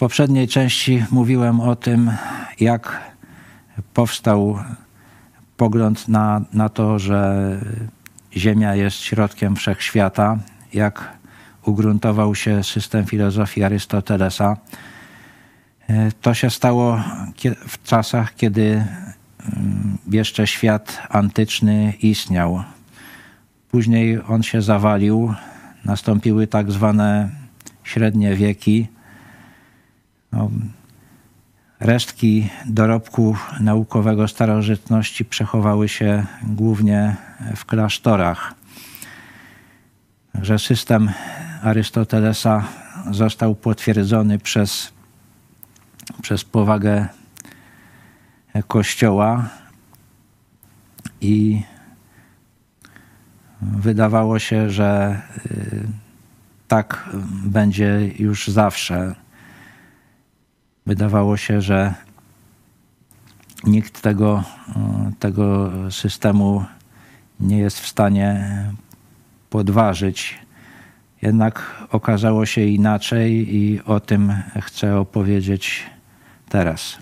poprzedniej części mówiłem o tym, jak powstał pogląd na, na to, że Ziemia jest środkiem wszechświata, jak ugruntował się system filozofii Arystotelesa. To się stało w czasach, kiedy mm, jeszcze świat antyczny istniał. Później on się zawalił, nastąpiły tak zwane średnie wieki. No, resztki dorobku naukowego starożytności przechowały się głównie w klasztorach. Że system Arystotelesa został potwierdzony przez, przez powagę Kościoła i wydawało się, że y, tak będzie już zawsze. Wydawało się, że nikt tego, y, tego systemu nie jest w stanie podważyć. Jednak okazało się inaczej i o tym chcę opowiedzieć teraz.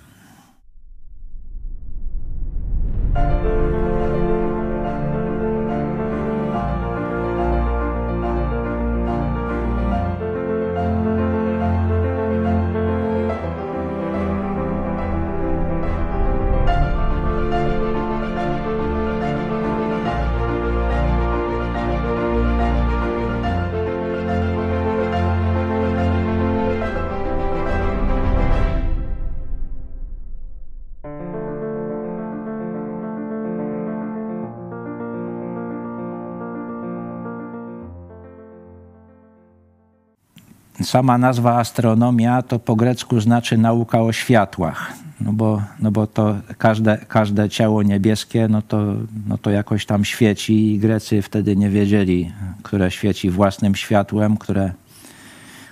Sama nazwa astronomia to po grecku znaczy nauka o światłach. No bo, no bo to każde, każde ciało niebieskie, no to, no to jakoś tam świeci i Grecy wtedy nie wiedzieli, które świeci własnym światłem, które,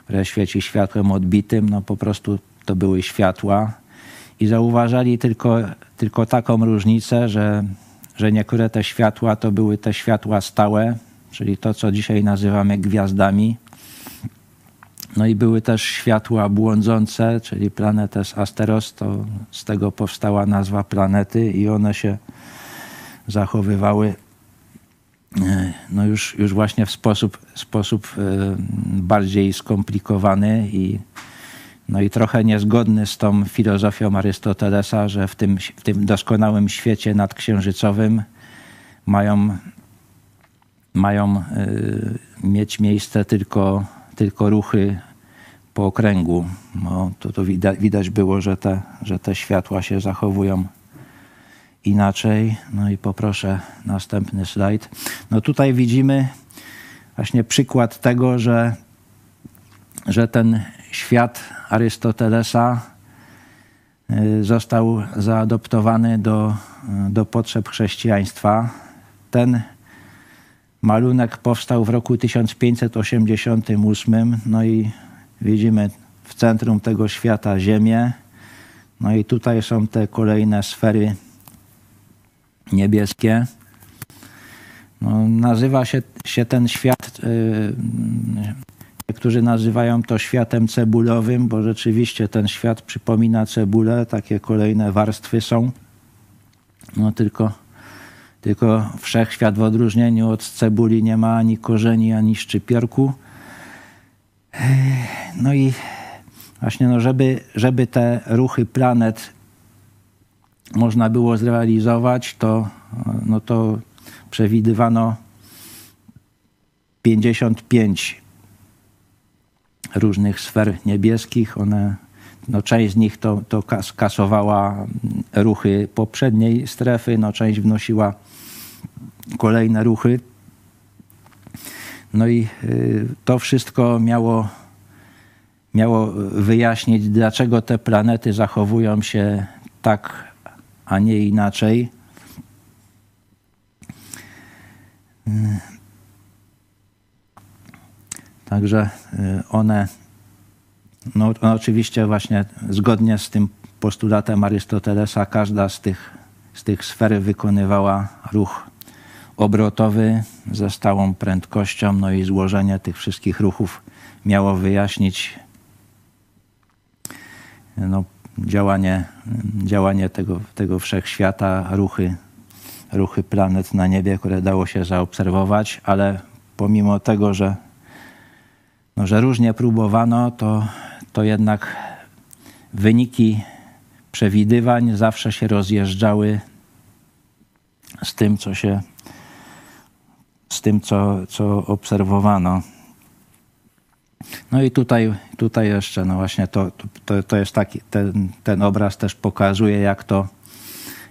które świeci światłem odbitym. No po prostu to były światła. I zauważali tylko, tylko taką różnicę, że, że niektóre te światła to były te światła stałe, czyli to, co dzisiaj nazywamy gwiazdami, no i były też światła błądzące, czyli planetes asteros, to z tego powstała nazwa planety i one się zachowywały e, no już, już właśnie w sposób, sposób e, bardziej skomplikowany i, no i trochę niezgodny z tą filozofią Arystotelesa, że w tym, w tym doskonałym świecie nadksiężycowym mają, mają e, mieć miejsce tylko tylko ruchy po okręgu. No, to, to widać, było, że te, że te światła się zachowują inaczej. No i poproszę następny slajd. No tutaj widzimy właśnie przykład tego, że, że ten świat Arystotelesa y, został zaadoptowany do, do potrzeb chrześcijaństwa. Ten Malunek powstał w roku 1588, no i widzimy w centrum tego świata Ziemię. No i tutaj są te kolejne sfery niebieskie. No, nazywa się, się ten świat, yy, niektórzy nazywają to światem cebulowym, bo rzeczywiście ten świat przypomina cebulę, takie kolejne warstwy są. No tylko tylko wszechświat w odróżnieniu od cebuli nie ma ani korzeni, ani szczypiorku. No i właśnie, no żeby, żeby te ruchy planet można było zrealizować, to, no to przewidywano 55 różnych sfer niebieskich. One, no część z nich to, to kasowała ruchy poprzedniej strefy, no część wnosiła kolejne ruchy. No i y, to wszystko miało, miało wyjaśnić, dlaczego te planety zachowują się tak, a nie inaczej. Także y, one, no, no oczywiście właśnie zgodnie z tym postulatem Arystotelesa, każda z tych, z tych sfer wykonywała ruch obrotowy ze stałą prędkością, no i złożenie tych wszystkich ruchów miało wyjaśnić no, działanie, działanie tego, tego wszechświata, ruchy, ruchy planet na niebie, które dało się zaobserwować, ale pomimo tego, że, no, że różnie próbowano, to, to jednak wyniki przewidywań zawsze się rozjeżdżały z tym, co się z tym, co, co obserwowano. No i tutaj, tutaj jeszcze, no właśnie to, to, to jest taki, ten, ten obraz też pokazuje, jak to,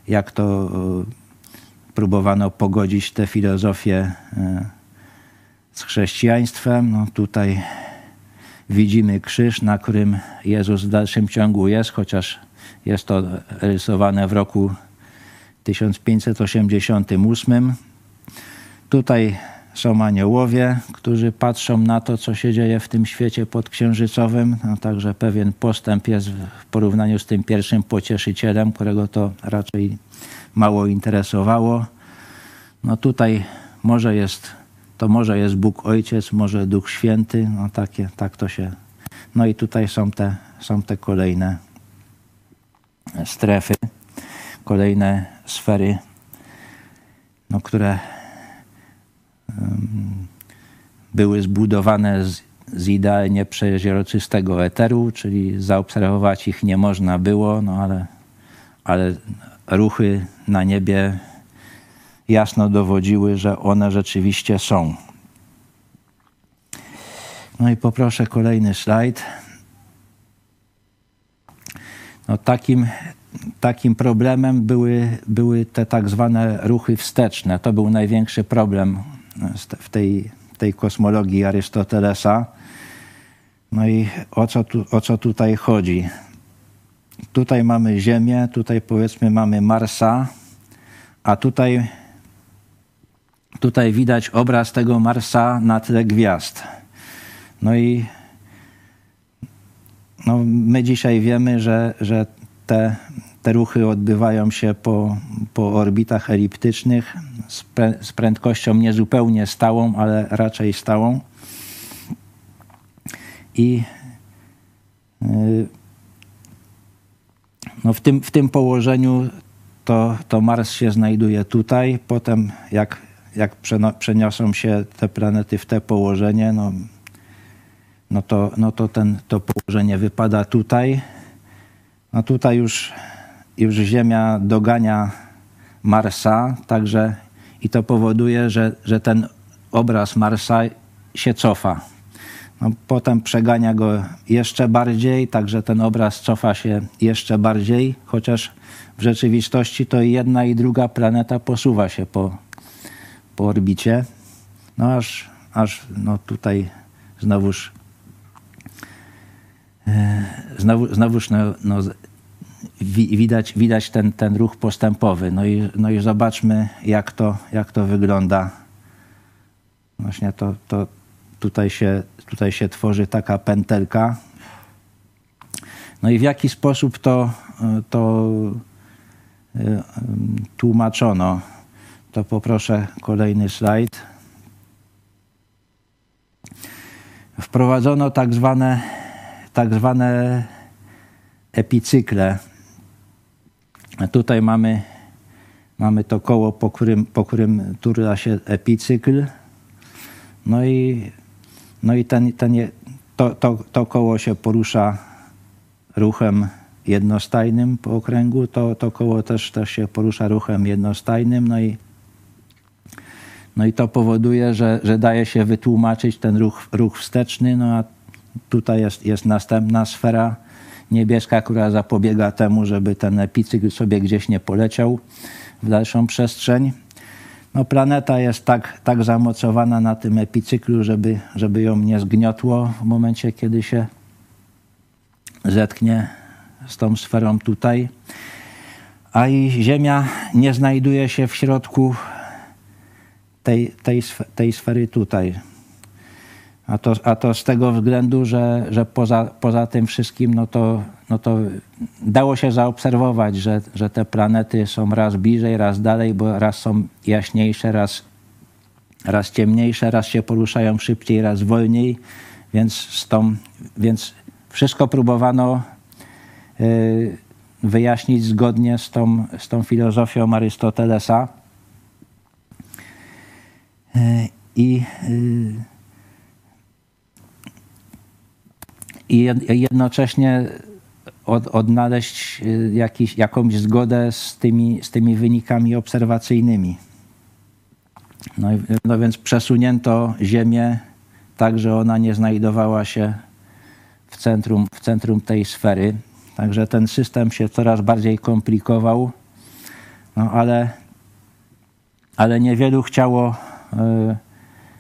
jak to e, próbowano pogodzić tę filozofię e, z chrześcijaństwem. No tutaj widzimy krzyż, na którym Jezus w dalszym ciągu jest, chociaż jest to rysowane w roku 1588. Tutaj są aniołowie, którzy patrzą na to, co się dzieje w tym świecie podksiężycowym. No, także pewien postęp jest w porównaniu z tym pierwszym pocieszycielem, którego to raczej mało interesowało. No tutaj może jest, to może jest Bóg Ojciec, może Duch Święty, no takie, tak to się. No i tutaj są te, są te kolejne strefy, kolejne sfery, no, które były zbudowane z, z idealnie przeźroczystego eteru, czyli zaobserwować ich nie można było, no ale, ale ruchy na niebie jasno dowodziły, że one rzeczywiście są. No i poproszę kolejny slajd. No takim, takim problemem były, były te tak zwane ruchy wsteczne. To był największy problem w tej, tej kosmologii Arystotelesa. No i o co, tu, o co tutaj chodzi? Tutaj mamy Ziemię, tutaj powiedzmy mamy Marsa, a tutaj, tutaj widać obraz tego Marsa na tle gwiazd. No i no my dzisiaj wiemy, że, że te, te ruchy odbywają się po, po orbitach eliptycznych z, pre, z prędkością niezupełnie stałą, ale raczej stałą. I yy, no w, tym, w tym położeniu to, to Mars się znajduje tutaj. Potem, jak, jak przeniosą się te planety w te położenie, no, no, to, no to ten, to położenie wypada tutaj. No tutaj już już Ziemia dogania Marsa, także i to powoduje, że, że ten obraz Marsa się cofa. No, potem przegania go jeszcze bardziej, także ten obraz cofa się jeszcze bardziej, chociaż w rzeczywistości to i jedna i druga planeta posuwa się po, po orbicie. No aż, aż no tutaj znowuż, e, znowu, znowuż no, no, widać, widać ten, ten ruch postępowy. No i, no i zobaczmy, jak to, jak to wygląda. Właśnie to, to tutaj, się, tutaj się tworzy taka pętelka. No i w jaki sposób to, to tłumaczono? To poproszę kolejny slajd. Wprowadzono tak zwane, tak zwane epicykle tutaj mamy, mamy to koło, po którym, po którym turla się epicykl. No i, no i ten, ten, to, to, to koło się porusza ruchem jednostajnym po okręgu. To, to koło też, też się porusza ruchem jednostajnym. No i, no i to powoduje, że, że daje się wytłumaczyć ten ruch, ruch wsteczny. No a tutaj jest, jest następna sfera niebieska, która zapobiega temu, żeby ten epicykl sobie gdzieś nie poleciał w dalszą przestrzeń. No, planeta jest tak, tak zamocowana na tym epicyklu, żeby, żeby ją nie zgniotło w momencie, kiedy się zetknie z tą sferą tutaj. A i Ziemia nie znajduje się w środku tej, tej, tej sfery tutaj. A to, a to z tego względu, że, że poza, poza tym wszystkim, no to, no to dało się zaobserwować, że, że te planety są raz bliżej, raz dalej, bo raz są jaśniejsze, raz, raz ciemniejsze, raz się poruszają szybciej, raz wolniej, więc, z tą, więc wszystko próbowano wyjaśnić zgodnie z tą, z tą filozofią Arystotelesa. I, i jednocześnie od, odnaleźć jakiś, jakąś zgodę z tymi, z tymi wynikami obserwacyjnymi. No, no więc przesunięto Ziemię tak, że ona nie znajdowała się w centrum, w centrum tej sfery. Także ten system się coraz bardziej komplikował, no ale, ale niewielu chciało y,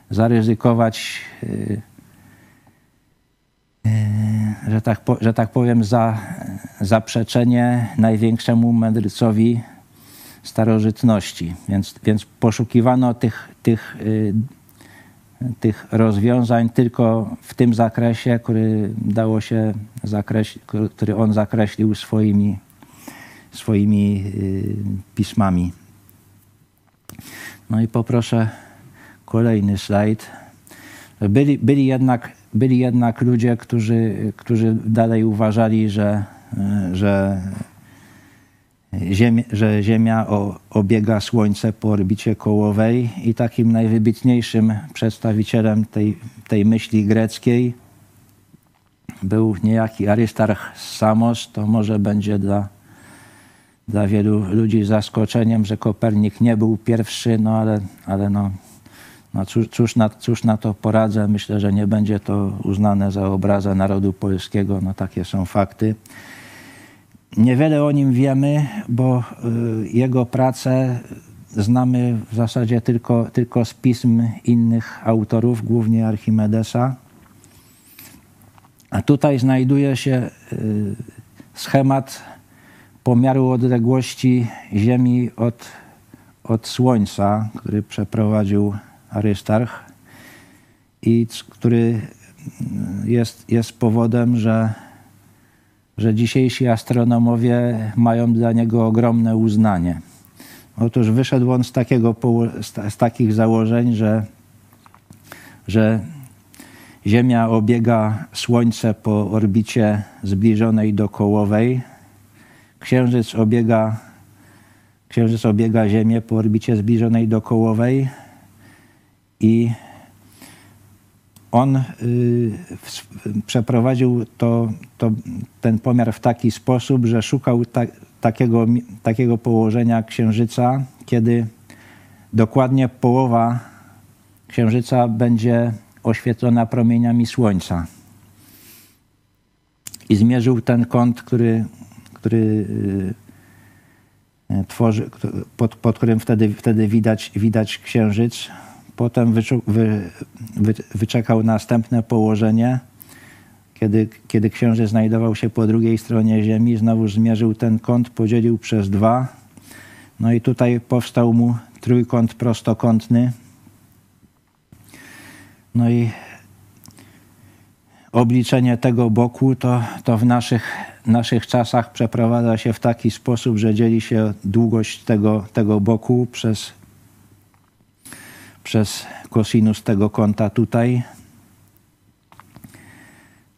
zaryzykować, y, y, że, tak po, że tak powiem, za zaprzeczenie największemu mędrcowi starożytności. Więc, więc poszukiwano tych, tych, y, tych rozwiązań tylko w tym zakresie, który dało się zakreś, który on zakreślił swoimi, swoimi y, pismami. No i poproszę kolejny slajd. Byli, byli, jednak, byli jednak ludzie, którzy, którzy dalej uważali, że, że Ziemia, że Ziemia obiega Słońce po orbicie kołowej i takim najwybitniejszym przedstawicielem tej, tej myśli greckiej był niejaki Arystarch Samos. To może będzie dla, dla wielu ludzi zaskoczeniem, że Kopernik nie był pierwszy, no ale, ale no, no cóż, cóż, na, cóż na to poradzę. Myślę, że nie będzie to uznane za obrazę narodu polskiego. No takie są fakty. Niewiele o nim wiemy, bo y, jego pracę znamy w zasadzie tylko, tylko z pism innych autorów, głównie Archimedesa. A tutaj znajduje się y, schemat pomiaru odległości Ziemi od, od Słońca, który przeprowadził Arystarch i który jest, jest powodem, że że dzisiejsi astronomowie mają dla niego ogromne uznanie. Otóż wyszedł on z, takiego, z takich założeń, że, że Ziemia obiega Słońce po orbicie zbliżonej do kołowej, Księżyc obiega, Księżyc obiega Ziemię po orbicie zbliżonej do kołowej i on y, przeprowadził to, to, ten pomiar w taki sposób, że szukał ta, takiego, takiego położenia Księżyca, kiedy dokładnie połowa Księżyca będzie oświetlona promieniami Słońca. I zmierzył ten kąt, który, który y, tworzy, pod, pod którym wtedy, wtedy widać, widać Księżyc Potem wyczu, wy, wy, wyczekał następne położenie, kiedy, kiedy księżyc znajdował się po drugiej stronie Ziemi. Znowu zmierzył ten kąt, podzielił przez dwa. No i tutaj powstał mu trójkąt prostokątny. No i obliczenie tego boku to, to w naszych, naszych czasach przeprowadza się w taki sposób, że dzieli się długość tego, tego boku przez przez kosinus tego kąta tutaj.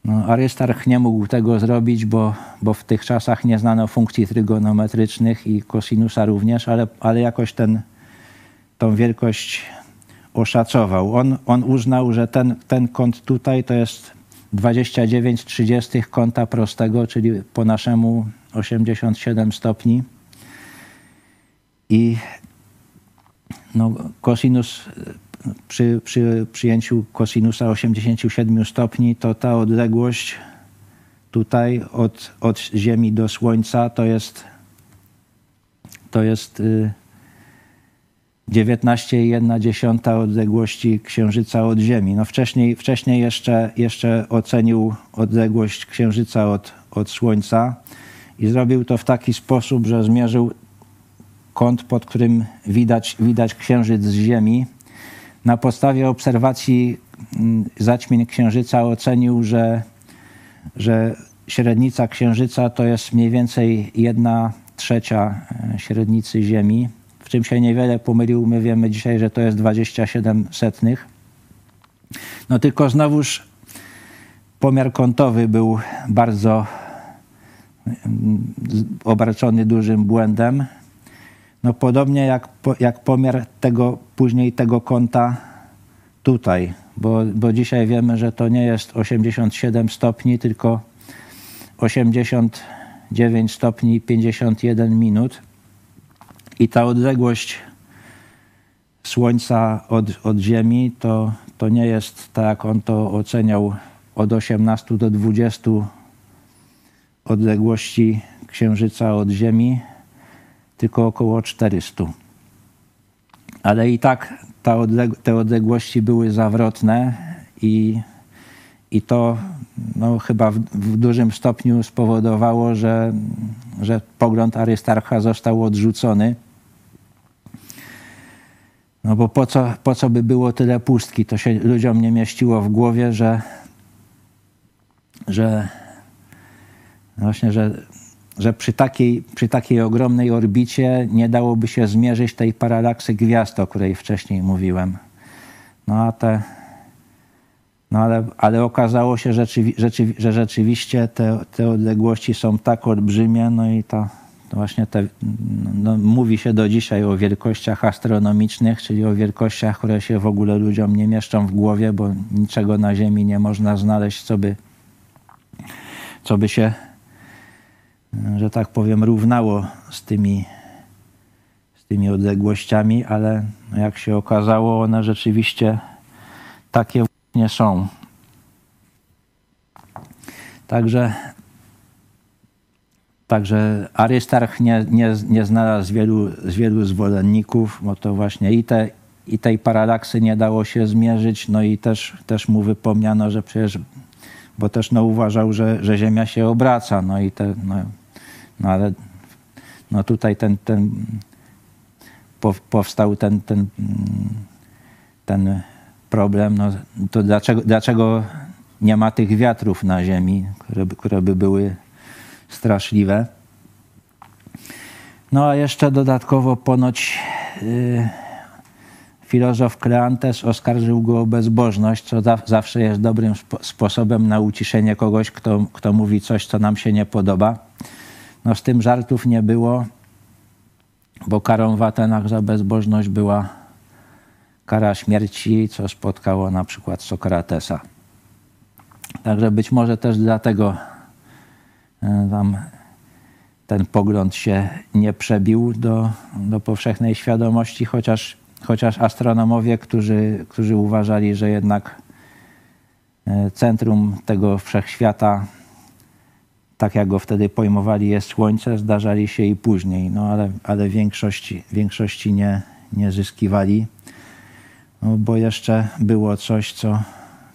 No, Arystarch nie mógł tego zrobić, bo, bo w tych czasach nie znano funkcji trygonometrycznych i kosinusa również, ale, ale jakoś ten, tą wielkość oszacował. On, on uznał, że ten, ten kąt tutaj to jest 29 30 kąta prostego, czyli po naszemu 87 stopni. I no, kosinus przy, przy przyjęciu kosinusa 87 stopni, to ta odległość tutaj od, od Ziemi do Słońca to jest, to jest 19,1 y, odległości Księżyca od Ziemi. No wcześniej, wcześniej jeszcze, jeszcze ocenił odległość Księżyca od, od Słońca i zrobił to w taki sposób, że zmierzył kąt, pod którym widać, widać księżyc z Ziemi. Na podstawie obserwacji mm, zaćmień księżyca ocenił, że, że średnica księżyca to jest mniej więcej jedna trzecia e, średnicy Ziemi, w czym się niewiele pomylił. My wiemy dzisiaj, że to jest 27 setnych. No tylko znowuż pomiar kątowy był bardzo obarczony dużym błędem. No podobnie jak, jak pomiar tego, później tego kąta tutaj, bo, bo dzisiaj wiemy, że to nie jest 87 stopni, tylko 89 stopni 51 minut. I ta odległość Słońca od, od Ziemi to, to nie jest tak, jak on to oceniał od 18 do 20 odległości Księżyca od Ziemi, tylko około 400. Ale i tak odleg te odległości były zawrotne i, i to no, chyba w, w, dużym stopniu spowodowało, że, że pogląd Arystarcha został odrzucony. No bo po co, po co by było tyle pustki? To się ludziom nie mieściło w głowie, że, że właśnie, że, że przy, takiej, przy takiej ogromnej orbicie nie dałoby się zmierzyć tej paralaksy gwiazd, o której wcześniej mówiłem. No a te, no ale, ale okazało się, rzeczywi, rzeczywi, że rzeczywiście te, te odległości są tak olbrzymie, no i to właśnie te, no, mówi się do dzisiaj o wielkościach astronomicznych, czyli o wielkościach, które się w ogóle ludziom nie mieszczą w głowie, bo niczego na Ziemi nie można znaleźć, co by, co by się że tak powiem, równało z tymi, z tymi odległościami, ale jak się okazało, one rzeczywiście takie nie są. Także, także Arystarch nie, nie, nie znalazł wielu, z wielu zwolenników, bo to właśnie i, te, i tej paralaksy nie dało się zmierzyć, no i też, też mu wypomniano, że przecież, bo też no, uważał, że, że Ziemia się obraca, no i te, no, no ale no tutaj ten, ten powstał ten, ten, ten problem, no to dlaczego, dlaczego nie ma tych wiatrów na Ziemi, które, które by były straszliwe. No a jeszcze dodatkowo ponoć yy, filozof Kleantes oskarżył go o bezbożność, co za, zawsze jest dobrym spo, sposobem na uciszenie kogoś, kto, kto mówi coś, co nam się nie podoba. No z tym żartów nie było, bo karą w Atenach za bezbożność była kara śmierci, co spotkało na przykład Sokratesa. Także być może też dlatego e, tam ten pogląd się nie przebił do, do powszechnej świadomości, chociaż, chociaż astronomowie, którzy, którzy uważali, że jednak e, centrum tego wszechświata tak jak go wtedy pojmowali, jest słońce, zdarzali się i później, no ale, ale większości, większości nie, nie zyskiwali, no, bo jeszcze było coś, co,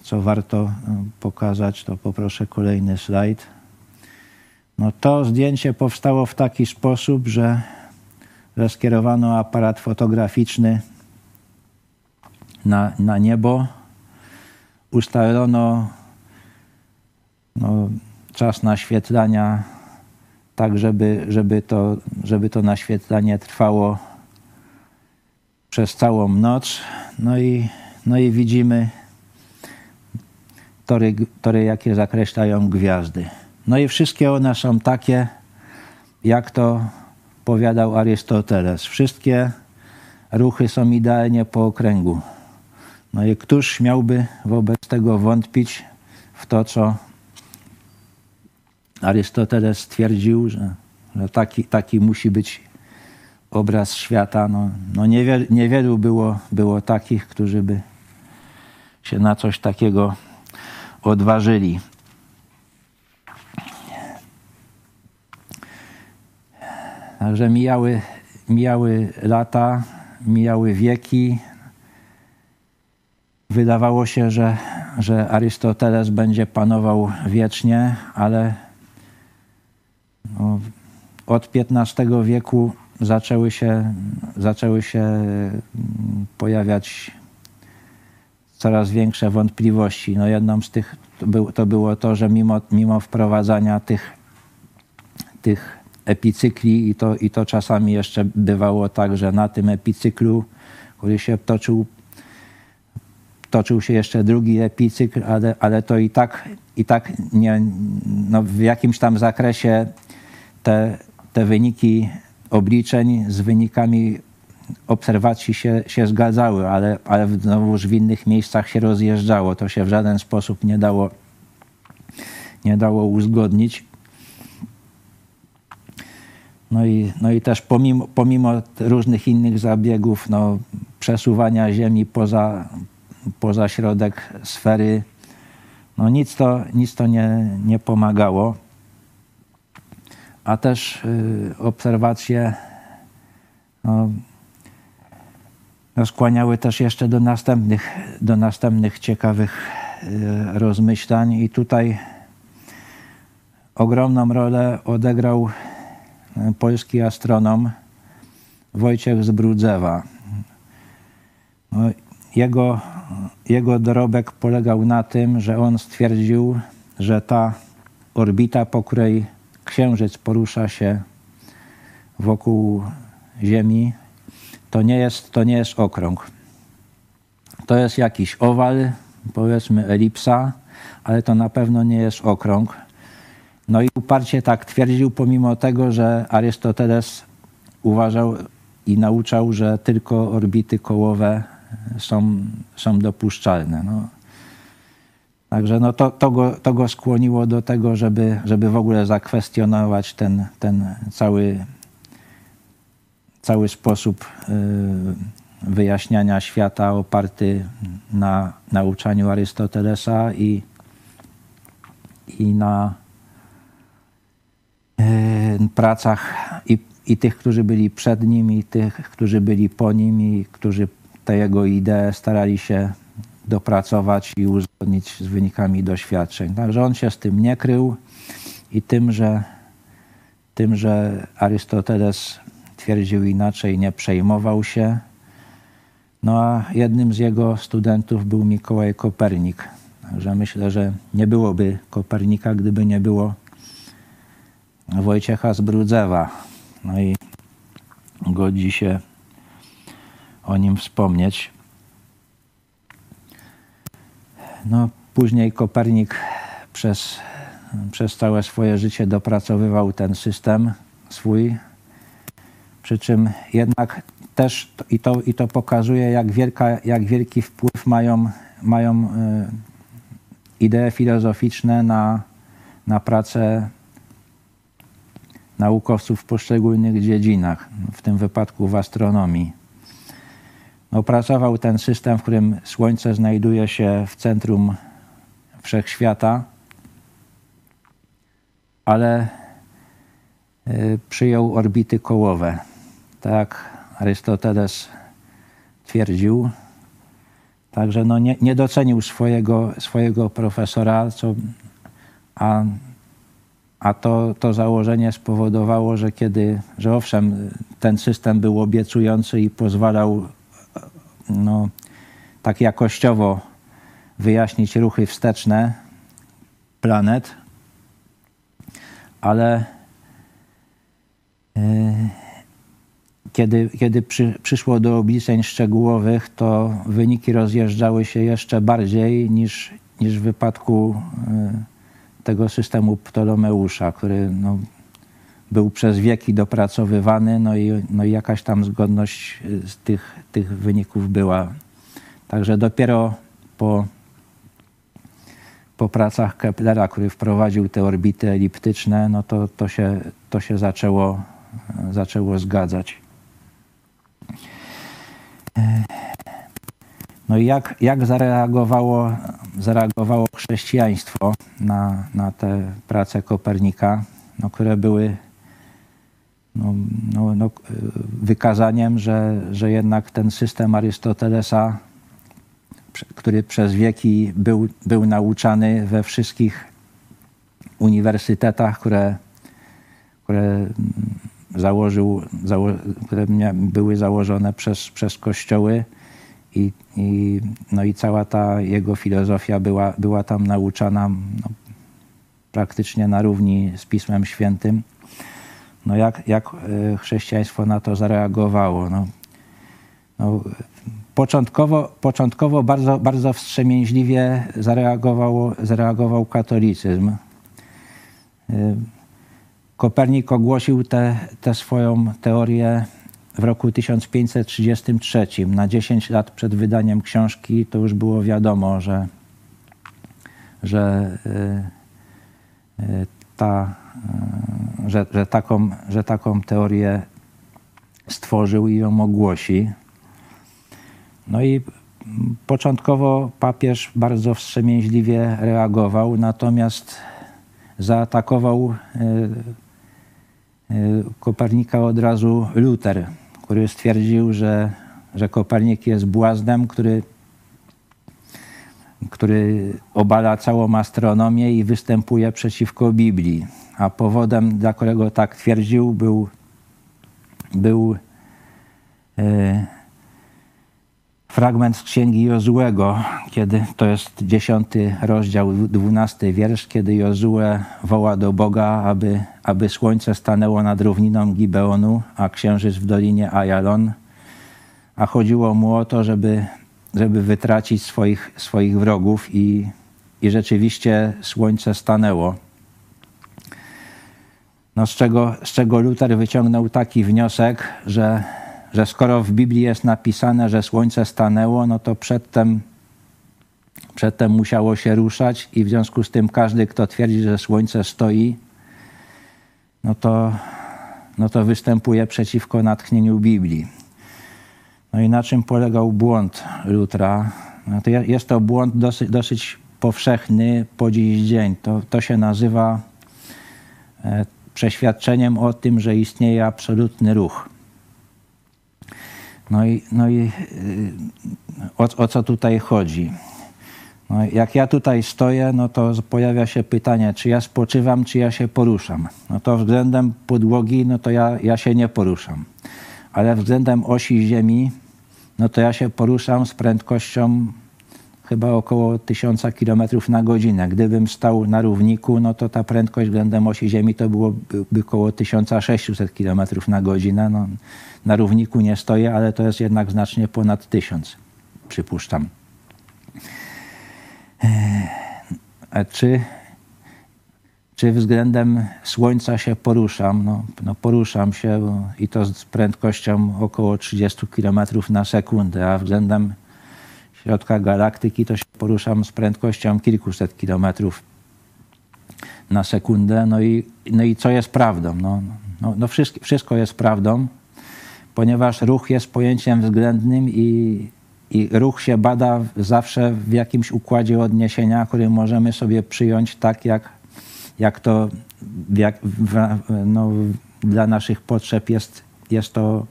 co warto no, pokazać, to poproszę kolejny slajd. No to zdjęcie powstało w taki sposób, że, że skierowano aparat fotograficzny na, na niebo, ustalono no, czas naświetlania tak, żeby, żeby, to, żeby to naświetlanie trwało przez całą noc. No i, no i widzimy tory, tory, jakie zakreślają gwiazdy. No i wszystkie one są takie, jak to powiadał Arystoteles. Wszystkie ruchy są idealnie po okręgu. No i któż śmiałby wobec tego wątpić w to, co Arystoteles stwierdził, że, że taki, taki musi być obraz świata. No, no niewielu, niewielu było, było takich, którzy by się na coś takiego odważyli. Także mijały, mijały lata, mijały wieki. Wydawało się, że, że Arystoteles będzie panował wiecznie, ale no, od XV wieku zaczęły się, zaczęły się mm, pojawiać coraz większe wątpliwości. No jedną z tych to, był, to było to, że mimo, mimo wprowadzania tych, tych epicykli i to, i to czasami jeszcze bywało tak, że na tym epicyklu, który się toczył, toczył się jeszcze drugi epicykl, ale, ale to i tak, i tak nie, no w jakimś tam zakresie te, te wyniki obliczeń z wynikami obserwacji się, się zgadzały, ale, ale znowuż w innych miejscach się rozjeżdżało. To się w żaden sposób nie dało, nie dało uzgodnić. No i, no i też pomimo, pomimo różnych innych zabiegów, no, przesuwania Ziemi poza, poza środek sfery, no nic to, nic to nie, nie pomagało. A też y, obserwacje no, no, skłaniały też jeszcze do następnych, do następnych ciekawych y, rozmyślań i tutaj ogromną rolę odegrał y, polski astronom Wojciech Zbrudzewa. No, jego, jego dorobek polegał na tym, że on stwierdził, że ta orbita, po której Księżyc porusza się wokół Ziemi, to nie jest, to nie jest okrąg. To jest jakiś owal, powiedzmy elipsa, ale to na pewno nie jest okrąg. No i uparcie tak twierdził, pomimo tego, że Arystoteles uważał i nauczał, że tylko orbity kołowe są, są dopuszczalne. No. Także no to, to, go, to go skłoniło do tego, żeby, żeby w ogóle zakwestionować ten, ten cały cały sposób y, wyjaśniania świata oparty na nauczaniu Arystotelesa i, i na y, pracach i, i tych, którzy byli przed nim, i tych, którzy byli po nim, i którzy te jego idee starali się dopracować i uzgodnić z wynikami doświadczeń. Także on się z tym nie krył i tym, że, tym, że Arystoteles twierdził inaczej, nie przejmował się. No a jednym z jego studentów był Mikołaj Kopernik. Także myślę, że nie byłoby Kopernika, gdyby nie było Wojciecha Zbrudzewa. No i godzi się o nim wspomnieć. No, później Kopernik przez, przez całe swoje życie dopracowywał ten system swój, przy czym jednak też i to, i to pokazuje, jak, wielka, jak wielki wpływ mają, mają y, idee filozoficzne na, na pracę naukowców w poszczególnych dziedzinach, w tym wypadku w astronomii. Opracował ten system, w którym Słońce znajduje się w centrum wszechświata, ale y, przyjął orbity kołowe tak Arystoteles twierdził. Także no nie, nie docenił swojego, swojego profesora, co, a, a to, to założenie spowodowało, że kiedy, że owszem, ten system był obiecujący i pozwalał no, tak jakościowo wyjaśnić ruchy wsteczne planet, ale yy, kiedy, kiedy przy, przyszło do obliczeń szczegółowych, to wyniki rozjeżdżały się jeszcze bardziej niż, niż w wypadku y, tego systemu Ptolomeusza, który no, był przez wieki dopracowywany, no i, no i jakaś tam zgodność y, z tych, tych wyników była. Także dopiero po, po pracach Keplera, który wprowadził te orbity eliptyczne, no to, to, się, to się zaczęło, zaczęło zgadzać. No i jak, jak zareagowało, zareagowało chrześcijaństwo na, na te prace Kopernika, no, które były no, no, no, wykazaniem, że, że jednak ten system Arystotelesa, który przez wieki był, był nauczany we wszystkich uniwersytetach, które, które założył, zało, które były założone przez, przez kościoły i, i, no i cała ta jego filozofia była, była tam nauczana no, praktycznie na równi z Pismem Świętym. No jak, jak e, chrześcijaństwo na to zareagowało? No, no, początkowo, początkowo bardzo, bardzo wstrzemięźliwie zareagowało, zareagował katolicyzm. E, Kopernik ogłosił tę swoją teorię w roku 1533. Na 10 lat przed wydaniem książki to już było wiadomo, że, że, y, ta, y, że, że, taką, że taką teorię stworzył i ją ogłosi. No i początkowo papież bardzo wstrzemięźliwie reagował, natomiast zaatakował Kopernika od razu Luter, który stwierdził, że, że Kopernik jest błaznem, który, który obala całą astronomię i występuje przeciwko Biblii. A powodem, dla którego tak twierdził, był, był e, fragment z księgi Jozłego, kiedy to jest dziesiąty rozdział, dwunasty wiersz, kiedy Jozue woła do Boga, aby, aby słońce stanęło nad równiną Gibeonu, a księżyc w dolinie Ajalon. A chodziło mu o to, żeby, żeby wytracić swoich, swoich wrogów i, i rzeczywiście słońce stanęło. No z, czego, z czego Luther wyciągnął taki wniosek, że że skoro w Biblii jest napisane, że słońce stanęło, no to przedtem, przedtem musiało się ruszać i w związku z tym każdy, kto twierdzi, że słońce stoi, no to, no to występuje przeciwko natchnieniu Biblii. No i na czym polegał błąd Lutra? No to jest to błąd dosyć, dosyć powszechny po dziś dzień. To, to się nazywa e, przeświadczeniem o tym, że istnieje absolutny ruch. No i, no i y, o, o co tutaj chodzi? No, jak ja tutaj stoję, no to pojawia się pytanie, czy ja spoczywam, czy ja się poruszam. No to względem podłogi, no to ja, ja się nie poruszam. Ale względem osi Ziemi, no to ja się poruszam z prędkością chyba około 1000 km na godzinę. Gdybym stał na równiku, no to ta prędkość względem osi Ziemi to byłoby około 1600 km na godzinę. No, na równiku nie stoję, ale to jest jednak znacznie ponad 1000, przypuszczam. A czy, czy względem Słońca się poruszam? No, no poruszam się i to z prędkością około 30 km na sekundę, a względem środka galaktyki to się poruszam z prędkością kilkuset kilometrów na sekundę. No i, no i co jest prawdą? No, no, no wszystko, wszystko jest prawdą, ponieważ ruch jest pojęciem względnym i, i ruch się bada zawsze w jakimś układzie odniesienia, który możemy sobie przyjąć tak, jak, jak to jak, w, no, dla naszych potrzeb jest, jest, to,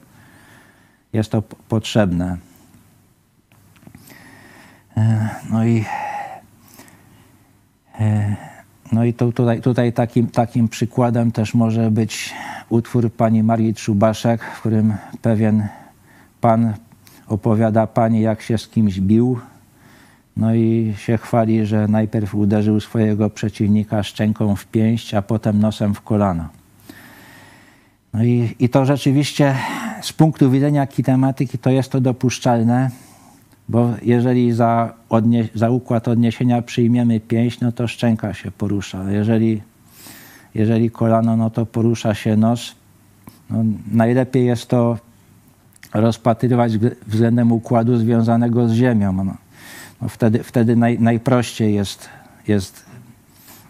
jest to potrzebne. E, no i, e, no i to tutaj, tutaj takim, takim przykładem też może być utwór pani Marii Trzubaszek, w którym pewien pan opowiada pani, jak się z kimś bił. No i się chwali, że najpierw uderzył swojego przeciwnika szczęką w pięść, a potem nosem w kolano. No i, i to rzeczywiście z punktu widzenia kinematyki to jest to dopuszczalne, bo jeżeli za, odnie, za układ odniesienia przyjmiemy pięść, no to szczęka się porusza. Jeżeli, jeżeli kolano, no to porusza się nos. No, najlepiej jest to rozpatrywać względem układu związanego z ziemią. No, no wtedy wtedy naj, najprościej jest, jest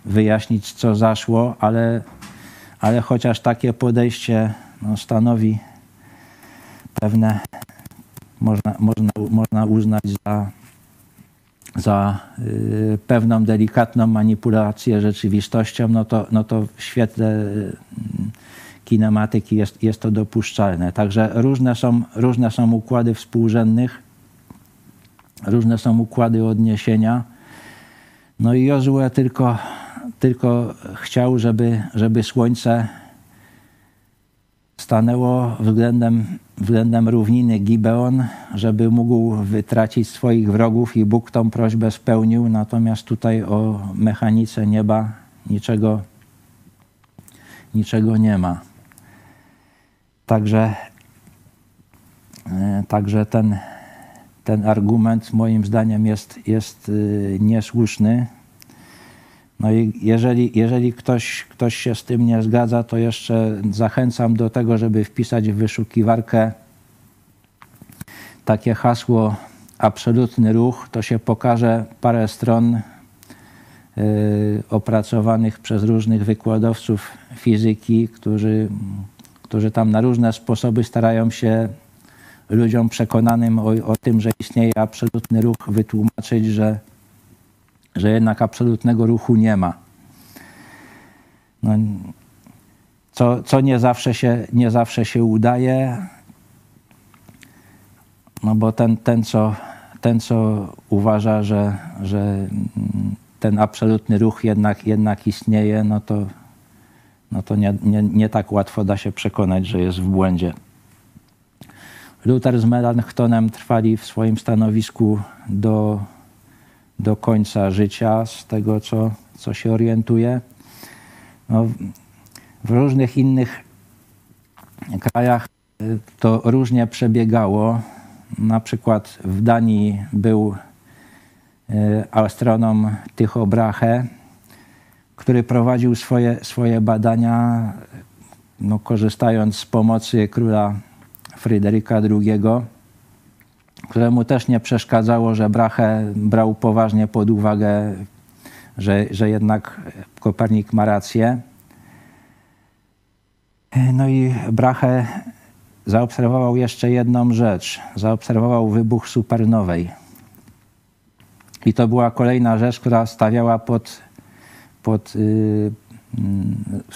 wyjaśnić, co zaszło, ale, ale chociaż takie podejście no, stanowi pewne można, można, można uznać za, za y, pewną delikatną manipulację rzeczywistością, no to, no to w świetle y, kinematyki jest, jest to dopuszczalne. Także różne są, różne są układy współrzędnych, różne są układy odniesienia. No i Jozue tylko, tylko chciał, żeby, żeby Słońce stanęło względem, względem równiny Gibeon, żeby mógł wytracić swoich wrogów i Bóg tą prośbę spełnił. Natomiast tutaj o mechanice nieba niczego, niczego nie ma. Także, e, także ten, ten argument moim zdaniem jest, jest e, niesłuszny. No i jeżeli, jeżeli ktoś, ktoś się z tym nie zgadza, to jeszcze zachęcam do tego, żeby wpisać w wyszukiwarkę takie hasło absolutny ruch, to się pokaże parę stron y, opracowanych przez różnych wykładowców fizyki, którzy, którzy tam na różne sposoby starają się ludziom przekonanym o, o tym, że istnieje absolutny ruch, wytłumaczyć, że, że jednak absolutnego ruchu nie ma. No, co, co nie, zawsze się, nie zawsze się udaje, no bo ten, ten, co, ten, co uważa, że, że ten absolutny ruch jednak, jednak istnieje, no to, no to nie, nie, nie tak łatwo da się przekonać, że jest w błędzie. Luther z Melanchtonem trwali w swoim stanowisku do, do końca życia, z tego co, co się orientuje. No, w różnych innych krajach to różnie przebiegało. Na przykład w Danii był y, astronom Tycho Brahe, który prowadził swoje, swoje badania, no, korzystając z pomocy króla Fryderyka II, któremu też nie przeszkadzało, że Brahe brał poważnie pod uwagę, że, że jednak Kopernik ma rację. No i Brahe zaobserwował jeszcze jedną rzecz. Zaobserwował wybuch supernowej. I to była kolejna rzecz, która stawiała pod, pod yy,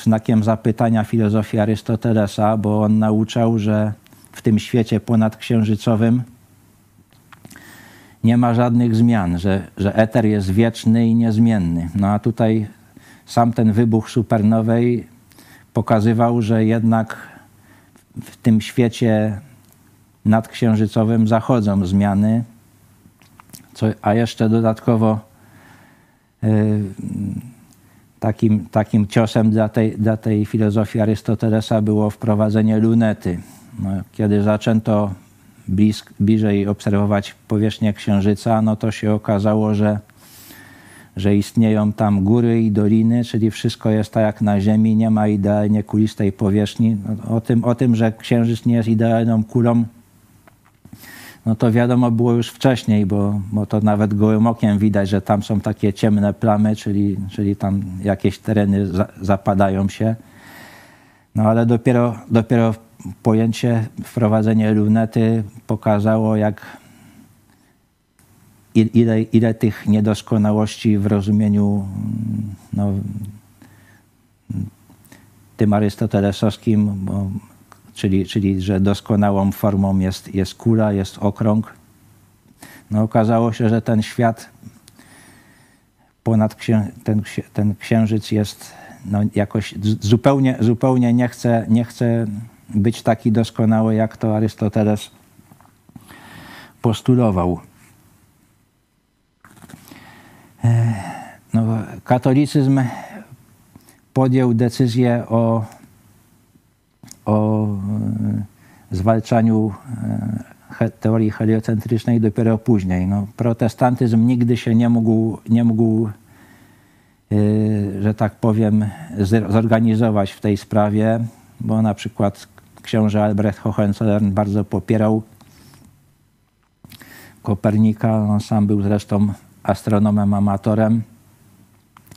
znakiem zapytania filozofię Arystotelesa, bo on nauczał, że w tym świecie ponadksiężycowym nie ma żadnych zmian, że, że eter jest wieczny i niezmienny. No a tutaj sam ten wybuch supernowej pokazywał, że jednak w tym świecie nadksiężycowym zachodzą zmiany, co, a jeszcze dodatkowo y, takim, takim ciosem dla tej, dla tej filozofii Arystotelesa było wprowadzenie lunety. No, kiedy zaczęto blisk, bliżej obserwować powierzchnię Księżyca, no to się okazało, że, że istnieją tam góry i doliny, czyli wszystko jest tak jak na Ziemi, nie ma idealnie kulistej powierzchni. No, o, tym, o tym, że Księżyc nie jest idealną kulą, no to wiadomo było już wcześniej, bo, bo to nawet gołym okiem widać, że tam są takie ciemne plamy, czyli, czyli tam jakieś tereny za, zapadają się. No ale dopiero, dopiero pojęcie, wprowadzenie lunety pokazało, jak ile, ile tych niedoskonałości w rozumieniu no, tym arystotelesowskim, bo, czyli, czyli że doskonałą formą jest, jest kula, jest okrąg. No, okazało się, że ten świat ponad księ, ten, ten księżyc jest no, jakoś zupełnie, zupełnie nie chce, nie chce być taki doskonały, jak to Arystoteles postulował. E, no, katolicyzm podjął decyzję o, o e, zwalczaniu e, teorii heliocentrycznej dopiero później. No, protestantyzm nigdy się nie mógł, nie mógł że tak powiem, zorganizować w tej sprawie, bo na przykład książę Albrecht Hohenzollern bardzo popierał Kopernika. On sam był zresztą astronomem, amatorem.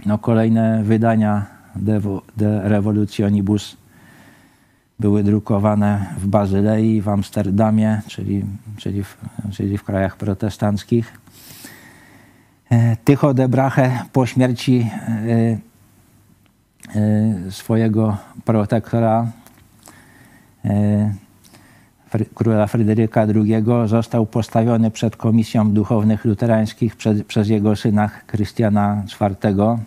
No, kolejne wydania De Revolutionibus były drukowane w Bazylei, w Amsterdamie, czyli, czyli, w, czyli w krajach protestanckich. E, Tycho de Brahe po śmierci e, e, swojego protektora króla Fryderyka II został postawiony przed komisją duchownych luterańskich przez, przez jego syna Krystiana IV.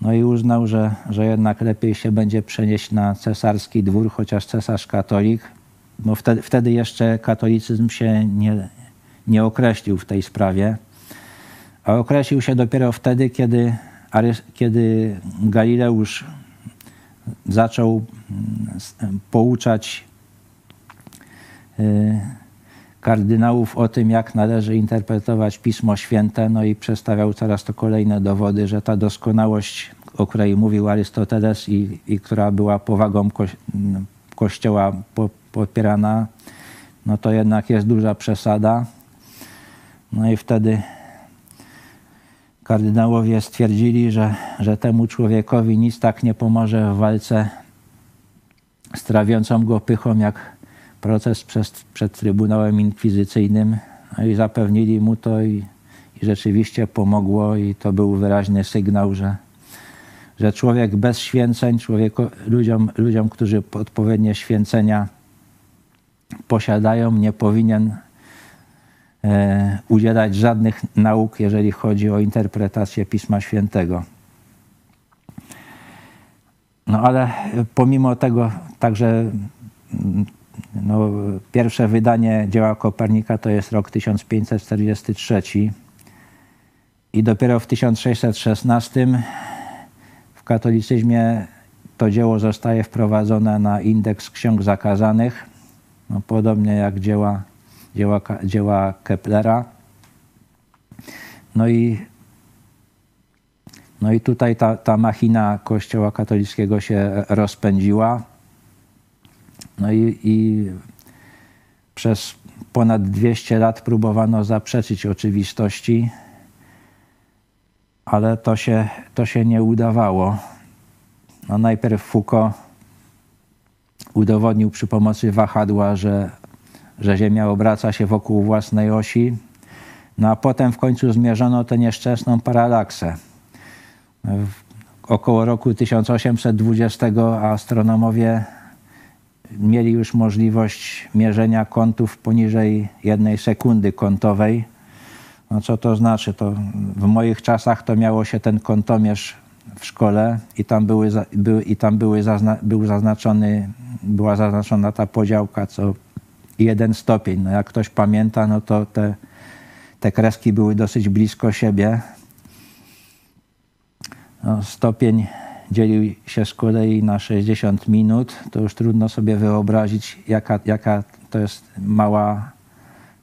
No i uznał, że, że jednak lepiej się będzie przenieść na cesarski dwór, chociaż cesarz katolik, bo wtedy, wtedy jeszcze katolicyzm się nie, nie określił w tej sprawie, a określił się dopiero wtedy, kiedy, kiedy Galileusz zaczął mm, pouczać y, kardynałów o tym, jak należy interpretować Pismo Święte, no i przedstawiał coraz to kolejne dowody, że ta doskonałość, o której mówił Arystoteles i, i która była powagą ko Kościoła po, popierana, no to jednak jest duża przesada. No i wtedy kardynałowie stwierdzili, że, że temu człowiekowi nic tak nie pomoże w walce z trawiącą go pychą, jak proces przed, przed Trybunałem Inkwizycyjnym. No i zapewnili mu to i, i rzeczywiście pomogło i to był wyraźny sygnał, że, że człowiek bez święceń, człowieku, ludziom, ludziom, którzy odpowiednie święcenia posiadają, nie powinien udzielać żadnych nauk, jeżeli chodzi o interpretację Pisma Świętego. No ale pomimo tego, także no, pierwsze wydanie dzieła Kopernika to jest rok 1543 i dopiero w 1616 w katolicyzmie to dzieło zostaje wprowadzone na indeks ksiąg zakazanych, no, podobnie jak dzieła, dzieła, dzieła Keplera. No i, no i tutaj ta, ta machina Kościoła katolickiego się rozpędziła. No i, i przez ponad 200 lat próbowano zaprzeczyć oczywistości, ale to się, to się nie udawało. No najpierw Foucault udowodnił przy pomocy wahadła, że, że Ziemia obraca się wokół własnej osi, no a potem w końcu zmierzono tę nieszczęsną paralaksę. Około roku 1820 astronomowie mieli już możliwość mierzenia kątów poniżej jednej sekundy kątowej. No co to znaczy? To w moich czasach to miało się ten kątomierz w szkole i tam, były, by, i tam były zazna, był zaznaczony, była zaznaczona ta podziałka co jeden stopień. No jak ktoś pamięta, no to te, te kreski były dosyć blisko siebie. No, stopień dzielił się z kolei na 60 minut, to już trudno sobie wyobrazić, jaka, jaka to jest mała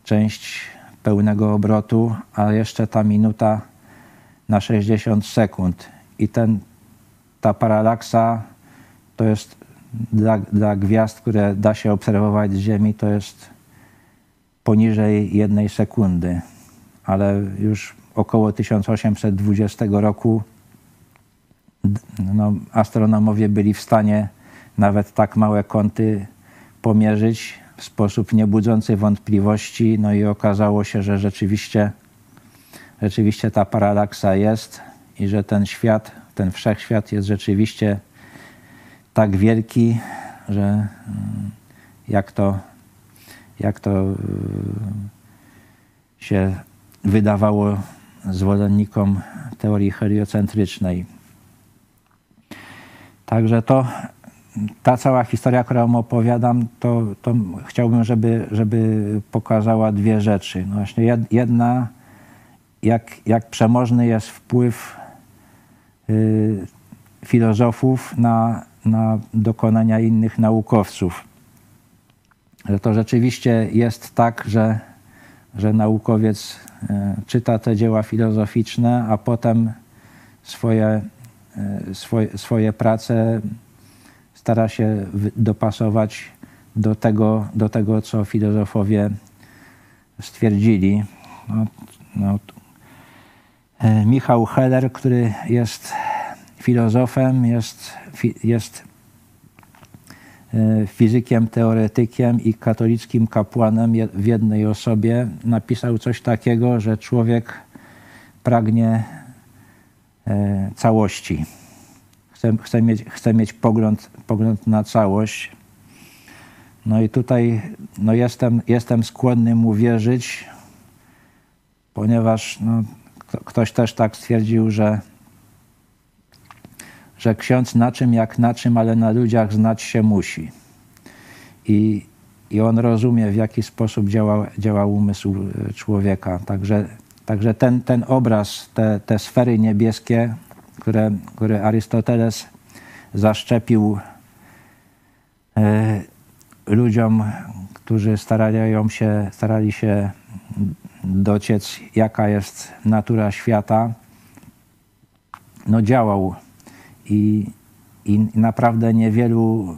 część pełnego obrotu, a jeszcze ta minuta na 60 sekund. I ten, ta paralaksa to jest dla, dla gwiazd, które da się obserwować z Ziemi, to jest poniżej jednej sekundy. Ale już około 1820 roku no, astronomowie byli w stanie nawet tak małe kąty pomierzyć w sposób niebudzący wątpliwości. No i okazało się, że rzeczywiście, rzeczywiście ta paralaksa jest i że ten świat, ten wszechświat jest rzeczywiście tak wielki, że mm, jak to, jak to y, się wydawało zwolennikom teorii heliocentrycznej. Także to, ta cała historia, którą opowiadam, to, to chciałbym, żeby, żeby pokazała dwie rzeczy. No właśnie jedna, jak, jak przemożny jest wpływ y, filozofów na, na dokonania innych naukowców. Że to rzeczywiście jest tak, że, że naukowiec y, czyta te dzieła filozoficzne, a potem swoje E, swoje, swoje prace stara się dopasować do tego, do tego co filozofowie stwierdzili. No, no, e, Michał Heller, który jest filozofem, jest, jest e, fizykiem, teoretykiem i katolickim kapłanem w jednej osobie, napisał coś takiego, że człowiek pragnie E, całości. Chcę, chcę, mieć, chcę mieć pogląd, pogląd na całość. No i tutaj no jestem, jestem skłonny mu wierzyć, ponieważ no, ktoś też tak stwierdził, że, że ksiądz na czym jak na czym, ale na ludziach znać się musi. I, i on rozumie, w jaki sposób działa, działa umysł e, człowieka. Także Także ten, ten obraz, te, te sfery niebieskie, które, które Arystoteles zaszczepił e, ludziom, którzy starają się, starali się dociec, jaka jest natura świata, no działał i, i naprawdę niewielu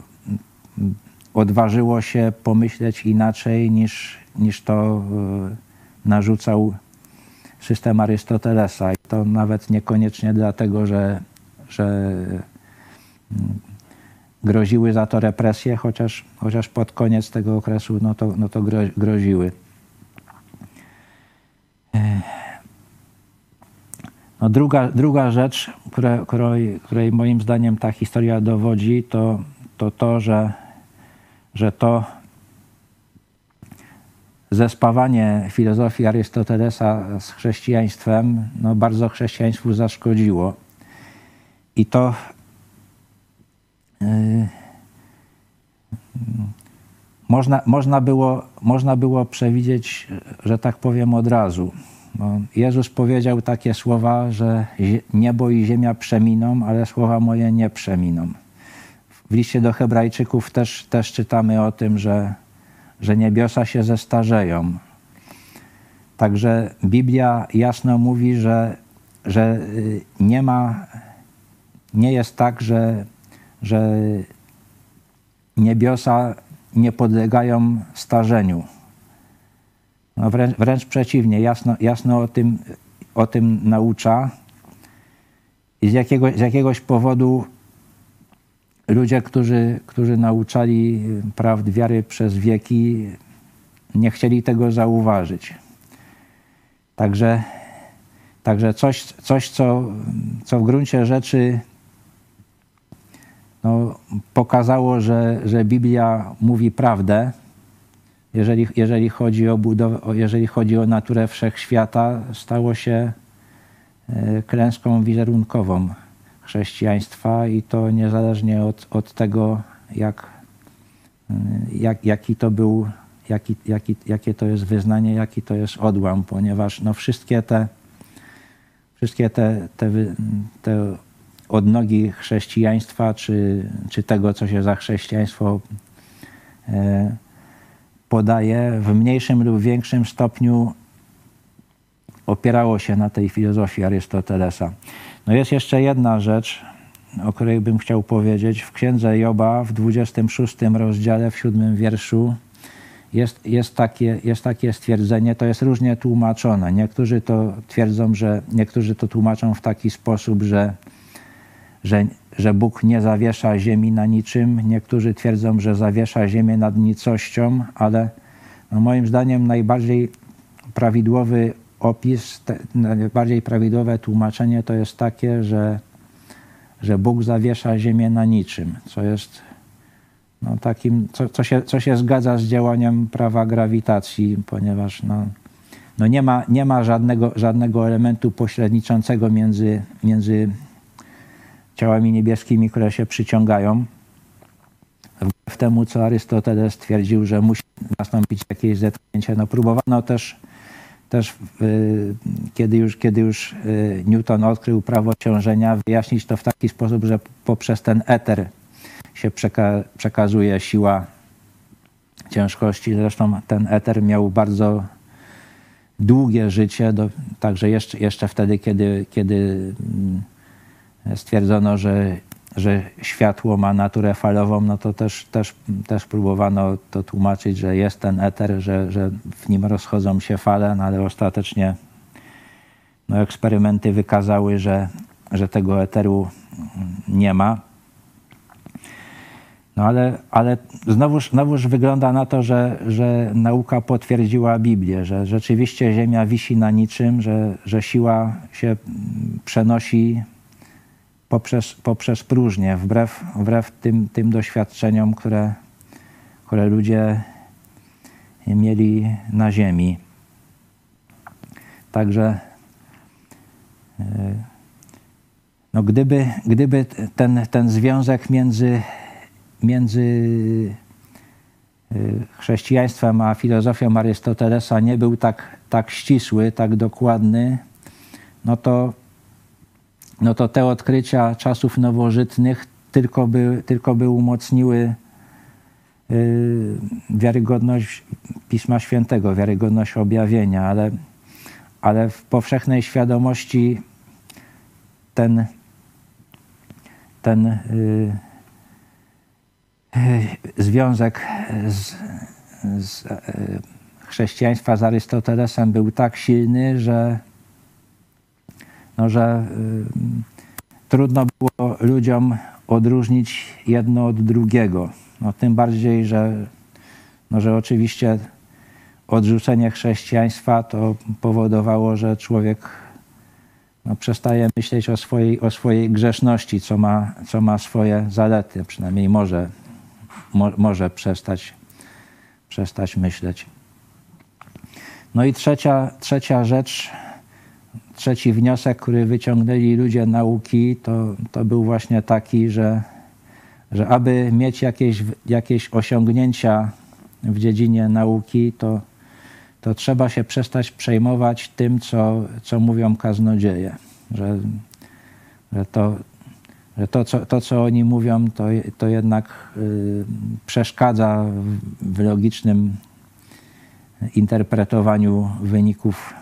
odważyło się pomyśleć inaczej niż, niż to e, narzucał system Arystotelesa. I to nawet niekoniecznie dlatego, że, że mm, groziły za to represje, chociaż, chociaż pod koniec tego okresu no to, no to groziły. No druga, druga rzecz, które, której, której moim zdaniem ta historia dowodzi, to to, to że, że to zespawanie filozofii Arystotelesa z chrześcijaństwem no bardzo chrześcijaństwu zaszkodziło. I to yy, można, można, było, można było przewidzieć, że tak powiem, od razu. Bo Jezus powiedział takie słowa, że niebo i ziemia przeminą, ale słowa moje nie przeminą. W liście do Hebrajczyków też, też czytamy o tym, że, że niebiosa się zestarzeją. Także Biblia jasno mówi, że, że y, nie ma, nie jest tak, że, że niebiosa nie podlegają starzeniu. No wręcz, wręcz przeciwnie, jasno, jasno o, tym, o tym naucza. I z, jakiego, z jakiegoś powodu ludzie, którzy, którzy nauczali prawd wiary przez wieki, nie chcieli tego zauważyć. Także, także coś, coś co, co w gruncie rzeczy no, pokazało, że, że Biblia mówi prawdę, jeżeli, jeżeli, chodzi o budowę, jeżeli chodzi o naturę wszechświata, stało się e, klęską wizerunkową chrześcijaństwa i to niezależnie od, od tego, jak, e, jak, jaki to był, jaki, jaki, jakie to jest wyznanie, jaki to jest odłam, ponieważ no wszystkie te, wszystkie te, te, te odnogi chrześcijaństwa, czy, czy tego, co się za chrześcijaństwo e, podaje, w mniejszym lub większym stopniu opierało się na tej filozofii Arystotelesa. No jest jeszcze jedna rzecz, o której bym chciał powiedzieć. W księdze Joba w 26 rozdziale, w 7 wierszu jest, jest, takie, jest takie stwierdzenie, to jest różnie tłumaczone. Niektórzy to twierdzą, że niektórzy to tłumaczą w taki sposób, że, że że Bóg nie zawiesza ziemi na niczym. Niektórzy twierdzą, że zawiesza ziemię nad nicością, ale no moim zdaniem najbardziej prawidłowy opis, te, najbardziej prawidłowe tłumaczenie to jest takie, że, że Bóg zawiesza ziemię na niczym, co jest no, takim, co, co, się, co się zgadza z działaniem prawa grawitacji, ponieważ no, no nie, ma, nie ma żadnego, żadnego elementu pośredniczącego między, między ciałami niebieskimi, które się przyciągają. W temu, co Arystoteles twierdził, że musi nastąpić jakieś zetknięcie. No, próbowano też, też yy, kiedy, już, kiedy już yy, Newton odkrył prawo ciążenia, wyjaśnić to w taki sposób, że poprzez ten eter się przeka przekazuje siła ciężkości. Zresztą ten eter miał bardzo długie życie, do, także jeszcze, jeszcze wtedy, kiedy, kiedy yy, stwierdzono, że, że światło ma naturę falową, no to też, też, też próbowano to tłumaczyć, że jest ten eter, że, że w nim rozchodzą się fale, no ale ostatecznie no, eksperymenty wykazały, że, że tego eteru nie ma. No ale, ale znowuż, znowuż wygląda na to, że, że nauka potwierdziła Biblię, że rzeczywiście Ziemia wisi na niczym, że, że siła się przenosi poprzez, poprzez próżnię, wbrew, wbrew tym, tym doświadczeniom, które, które ludzie mieli na ziemi. Także e, no gdyby, gdyby ten, ten związek między, między e, chrześcijaństwem a filozofią Arystotelesa nie był tak, tak ścisły, tak dokładny, no to no to te odkrycia czasów nowożytnych tylko by, tylko by umocniły y, wiarygodność Pisma Świętego, wiarygodność objawienia, ale, ale w powszechnej świadomości ten, ten y, y, związek z, z chrześcijaństwa z Arystotelesem był tak silny, że, no, że y, trudno było ludziom odróżnić jedno od drugiego. No, tym bardziej, że, no, że oczywiście odrzucenie chrześcijaństwa to powodowało, że człowiek no, przestaje myśleć o swojej, o swojej grzeszności, co ma, co ma swoje zalety, przynajmniej może, mo, może przestać, przestać myśleć. No i trzecia, trzecia rzecz, trzeci wniosek, który wyciągnęli ludzie nauki, to, to był właśnie taki, że, że aby mieć jakieś, jakieś osiągnięcia w dziedzinie nauki, to, to trzeba się przestać przejmować tym, co, co mówią kaznodzieje. Że, że, to, że to, co, to, co oni mówią, to, to jednak y, przeszkadza w, w logicznym interpretowaniu wyników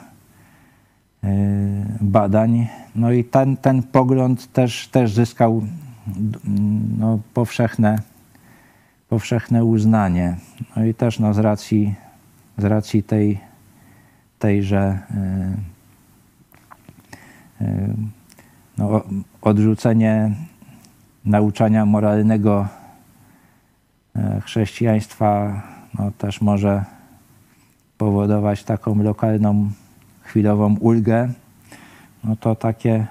badań. No i ten, ten pogląd też, też zyskał no, powszechne, powszechne uznanie. No i też no, z racji, z racji tej, tejże y, y, no, odrzucenie nauczania moralnego chrześcijaństwa no, też może powodować taką lokalną, chwilową ulgę, no to takie,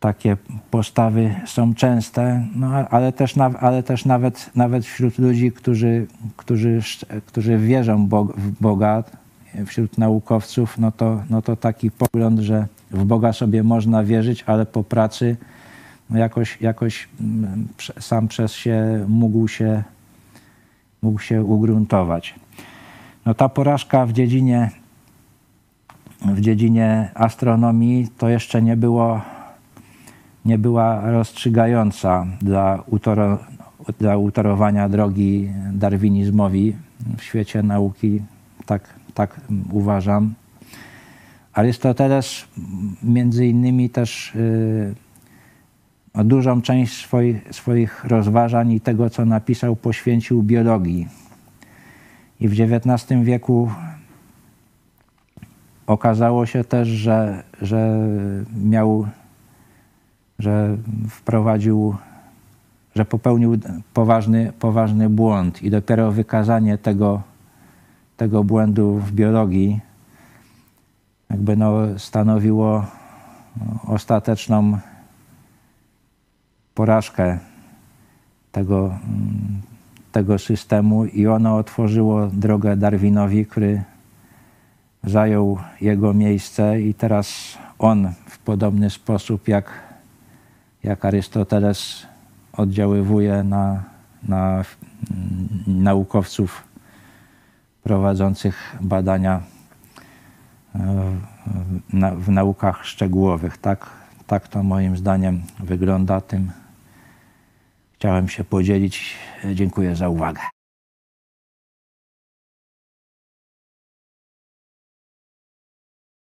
takie postawy są częste, no ale też, ale też nawet, nawet wśród ludzi, którzy, którzy, którzy wierzą w Boga, wśród naukowców, no to, no to taki pogląd, że w Boga sobie można wierzyć, ale po pracy no jakoś, jakoś mm, sam przez się mógł się, mógł się ugruntować. No ta porażka w dziedzinie, w dziedzinie astronomii to jeszcze nie, było, nie była rozstrzygająca dla, utoro, dla utorowania drogi darwinizmowi w świecie nauki. Tak, tak uważam. Arystoteles między innymi też yy, dużą część swoich, swoich rozważań i tego, co napisał, poświęcił biologii i w XIX wieku okazało się też, że, że miał, że wprowadził, że popełnił poważny, poważny błąd i dopiero wykazanie tego, tego błędu w biologii jakby no stanowiło ostateczną porażkę tego, tego systemu i ono otworzyło drogę Darwinowi, który zajął jego miejsce i teraz on w podobny sposób jak, jak Arystoteles oddziaływuje na, na naukowców prowadzących badania e, w naukach szczegółowych. Tak, tak to moim zdaniem wygląda. Tym chciałem się podzielić. Dziękuję za uwagę.